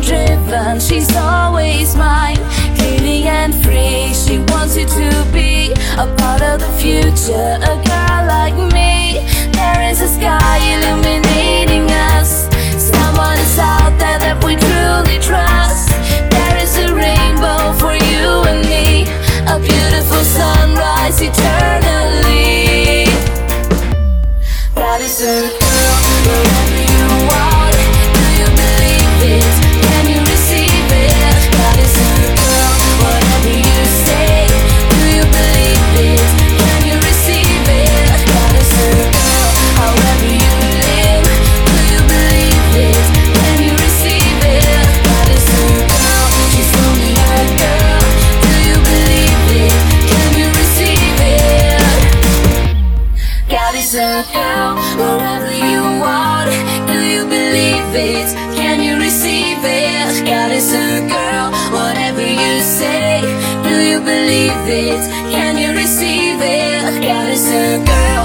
driven, she's always mine. Clean and free, she wants you to be a part of the future. A girl like me, there is a sky illuminating us. Someone is out there that we truly trust. There is a rainbow for you and me, a beautiful sunrise eternally. God is a A girl, wherever you are. Do you believe it? Can you receive it? God is a girl, whatever you say. Do you believe it? Can you receive it? God is a girl.